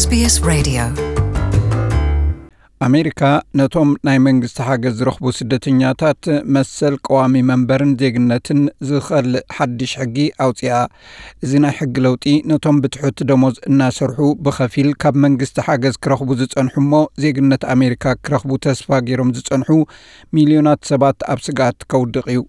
SBS Radio. ኣሜሪካ ነቶም ናይ መንግስቲ ሓገዝ ዝረኽቡ ስደተኛታት መሰል ቀዋሚ መንበርን ዜግነትን ዝኸልእ ሓድሽ ሕጊ ኣውፅኣ እዚ ናይ ሕጊ ለውጢ ነቶም ብትሑት ደሞዝ እናሰርሑ ብኸፊል ካብ መንግስቲ ሓገዝ ክረኽቡ ዝጸንሑ እሞ ዜግነት ኣሜሪካ ክረኽቡ ተስፋ ገይሮም ዝጸንሑ ሚልዮናት ሰባት ኣብ ስጋኣት ከውድቕ እዩ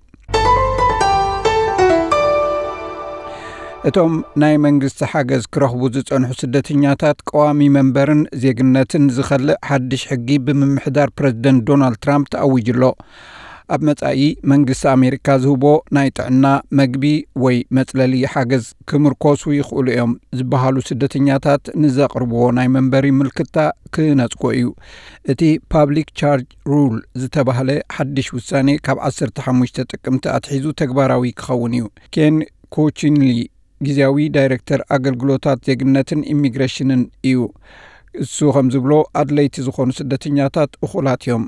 እቶም ናይ መንግስቲ ሓገዝ ክረኽቡ ዝጸንሑ ስደተኛታት ቀዋሚ መንበርን ዜግነትን ዝኸልእ ሓድሽ ሕጊ ብምምሕዳር ፕረዚደንት ዶናልድ ትራምፕ ተኣውጅ ኣሎ ኣብ መጻኢ መንግስቲ ኣሜሪካ ዝህቦ ናይ ጥዕና መግቢ ወይ መጽለሊ ሓገዝ ክምርኮሱ ይኽእሉ እዮም ዝበሃሉ ስደተኛታት ንዘቕርብዎ ናይ መንበሪ ምልክታ ክነጽጎ እዩ። እቲ public charge rule ዝተባህለ ሓድሽ ውሳኔ ካብ 15 ጥቅምቲ ኣትሒዙ ተግባራዊ ክኸውን እዩ። ኬን ኮችንሊ ግዜያዊ ዳይረክተር ኣገልግሎታት ዜግነትን ኢሚግሬሽንን እዩ። እሱ ከም ዝብሎ ኣድለይቲ ዝኾኑ ስደተኛታት እኹላት እዮም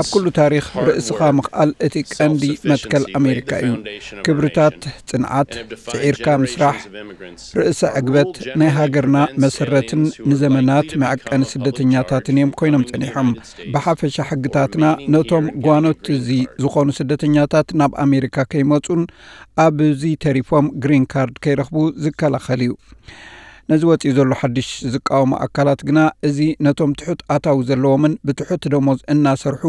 ኣብ ኩሉ ታሪክ ርእስኻ ምኽኣል እቲ ቀንዲ መትከል ኣሜሪካ እዩ። ክብርታት ጽንዓት ጽዒርካ ምስራሕ ርእሰ ዕግበት ናይ ሃገርና መሰረትን ንዘመናት መዐቀኒ ስደተኛታትን እዮም ኮይኖም ጸኒሖም። ብሓፈሻ ሕግታትና ነቶም ጓኖት እዚ ዝኾኑ ስደተኛታት ናብ ኣሜሪካ ከይመጹን ኣብዚ ተሪፎም ግሪን ካርድ ከይረኽቡ ዝከላኸል እዩ ነዚ ወፂኡ ዘሎ ሓድሽ ዝቃወሙ ኣካላት ግና እዚ ነቶም ትሑት ኣታዊ ዘለዎምን ብትሑት ደሞዝ እናሰርሑ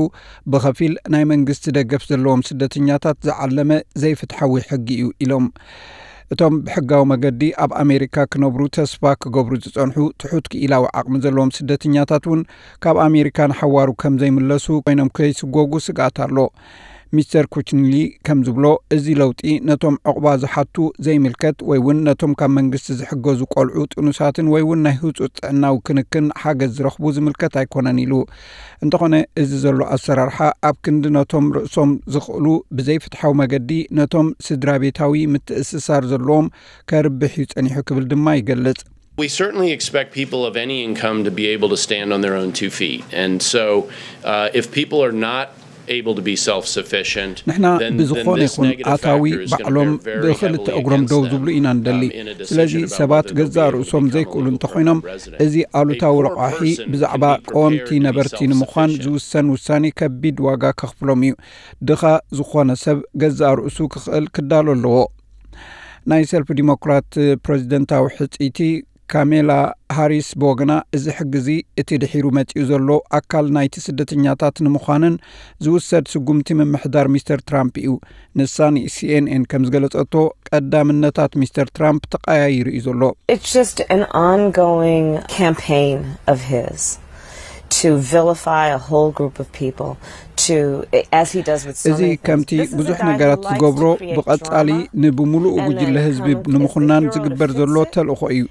ብኸፊል ናይ መንግስቲ ደገፍ ዘለዎም ስደተኛታት ዝዓለመ ዘይፍትሓዊ ሕጊ እዩ ኢሎም። እቶም ብሕጋዊ መገዲ ኣብ ኣሜሪካ ክነብሩ ተስፋ ክገብሩ ዝጸንሑ ትሑት ክኢላዊ ዓቕሚ ዘለዎም ስደተኛታት እውን ካብ ኣሜሪካ ንሓዋሩ ከም ዘይምለሱ ኮይኖም ከይስጎጉ ስጋኣት ኣሎ ሚስተር ኩችንሊ ከም ዝብሎ እዚ ለውጢ ነቶም ዕቑባ ዝሓቱ ዘይምልከት ወይ እውን ነቶም ካብ መንግስቲ ዝሕገዙ ቆልዑ ጥኑሳትን ወይ እውን ናይ ህፁፅ ጥዕናዊ ክንክን ሓገዝ ዝረኽቡ ዝምልከት ኣይኮነን ኢሉ እንተኾነ እዚ ዘሎ ኣሰራርሓ ኣብ ክንዲ ነቶም ርእሶም ዝኽእሉ ብዘይፍትሓዊ መገዲ ነቶም ስድራ ቤታዊ ምትእስሳር ዘለዎም ከርብሕ እዩ ጸኒሑ ክብል ድማ ይገልጽ We certainly expect people of any income to be able to stand on their own two feet. And so, uh, if people are not able to be self-sufficient, ንሕና ብዝኾነ ይኹን ኣታዊ ባዕሎም heavily እግሮም ደው ዝብሉ ኢና ንደሊ um, ስለዚ ሰባት ገዛ ርእሶም ዘይክእሉ resident. እዚ ኣሉታዊ person ብዛዕባ ቀወምቲ ነበርቲ ንምዃን. ዝውሰን ውሳኔ ከቢድ ዋጋ ከኽፍሎም እዩ ድኻ ዝኾነ ሰብ ገዛ ርእሱ ክኽእል ክዳሎ ኣለዎ ናይ ሰልፊ ዲሞክራት ፕረዚደንታዊ ሕጽይቲ ካሜላ ሃሪስ ብወገና እዚ ሕጊ እዚ እቲ ድሒሩ መጺኡ ዘሎ ኣካል ናይቲ ስደተኛታት ንምዃንን ዝውሰድ ስጉምቲ ምምሕዳር ሚስተር ትራምፕ እዩ። ንሳ ንሲኤንኤን ከም ዝገለጸቶ ቀዳምነታት ሚስተር ትራምፕ ተቐያይሩ እዩ ዘሎ እዚ. ከምቲ ብዙሕ ነገራት ዝገብሮ ብቐጻሊ. ንብምሉእ ጉጅለ ህዝቢ ንምኹናን ዝግበር ዘሎ ተልእኾ እዩ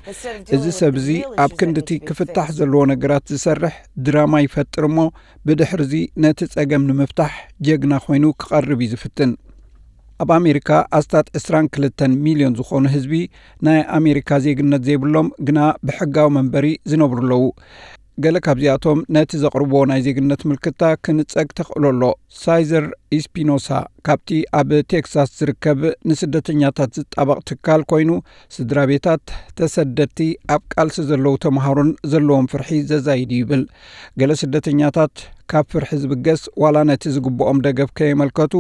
እዚ ሰብ እዚ ኣብ ክንዲቲ ክፍታሕ. ዘለዎ ነገራት ዝሰርሕ ድራማ ይፈጥር እሞ ብድሕሪ እዚ ነቲ ጸገም ንምፍታሕ ጀግና ኮይኑ ክቐርብ እዩ ዝፍትን ኣብ ኣሜሪካ ኣስታት 22 ሚልዮን ዝኾኑ ህዝቢ ናይ ኣሜሪካ ዜግነት ዘይብሎም ግና ብሕጋዊ መንበሪ ዝነብሩ ኣለዉ ገለ ካብዚኣቶም ነቲ ዘቕርብዎ ናይ ዜግነት ምልክታ ክንጸግ ተኽእሎ ኣሎ ሳይዘር ኢስፒኖሳ ካብቲ ኣብ ቴክሳስ ዝርከብ ንስደተኛታት ዝጣበቕ ትካል ኮይኑ ስድራ ቤታት ተሰደድቲ ኣብ ቃልሲ ዘለዉ ተምሃሮን ዘለዎም ፍርሒ ዘዛይድ ይብል ገለ ስደተኛታት ካብ ፍርሒ ዝብገስ ዋላ ነቲ ዝግብኦም ደገፍ ከየመልከቱ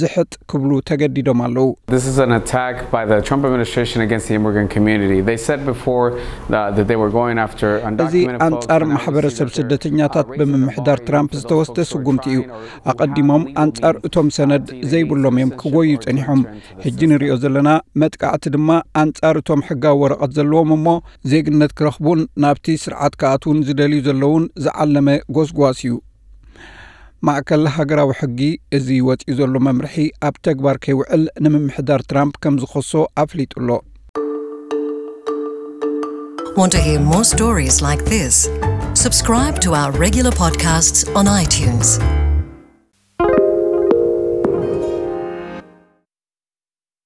ዝሕጥ ክብሉ ተገዲዶም ኣለዉ uh, እዚ. ኣንጻር ማሕበረሰብ ስደተኛታት uh, ብምምሕዳር ትራምፕ ዝተወስደ ስጉምቲ እዩ ኣቐዲሞም ኣንጻር እቶም ሰነድ ዘይብሎም እዮም citizenship ክጎዩ or to ጸኒሖም return to the ሕጂ system. ንሪኦ ዘለና መጥቃዕቲ ድማ ኣንጻር እቶም ሕጋዊ ወረቐት ዘለዎም እሞ ዜግነት ክረኽቡን ናብቲ ስርዓት ከኣትውን ዝደልዩ ዘለውን ዝዓለመ ጎስጓስ እዩ ማእከል ሃገራዊ ሕጊ እዚ ወፂኡ ዘሎ መምርሒ ኣብ ተግባር ከይውዕል ንምምሕዳር ትራምፕ ከም ዝኸሶ ኣፍሊጡ ኣሎ Want to hear more stories like this? Subscribe to our regular podcasts on iTunes.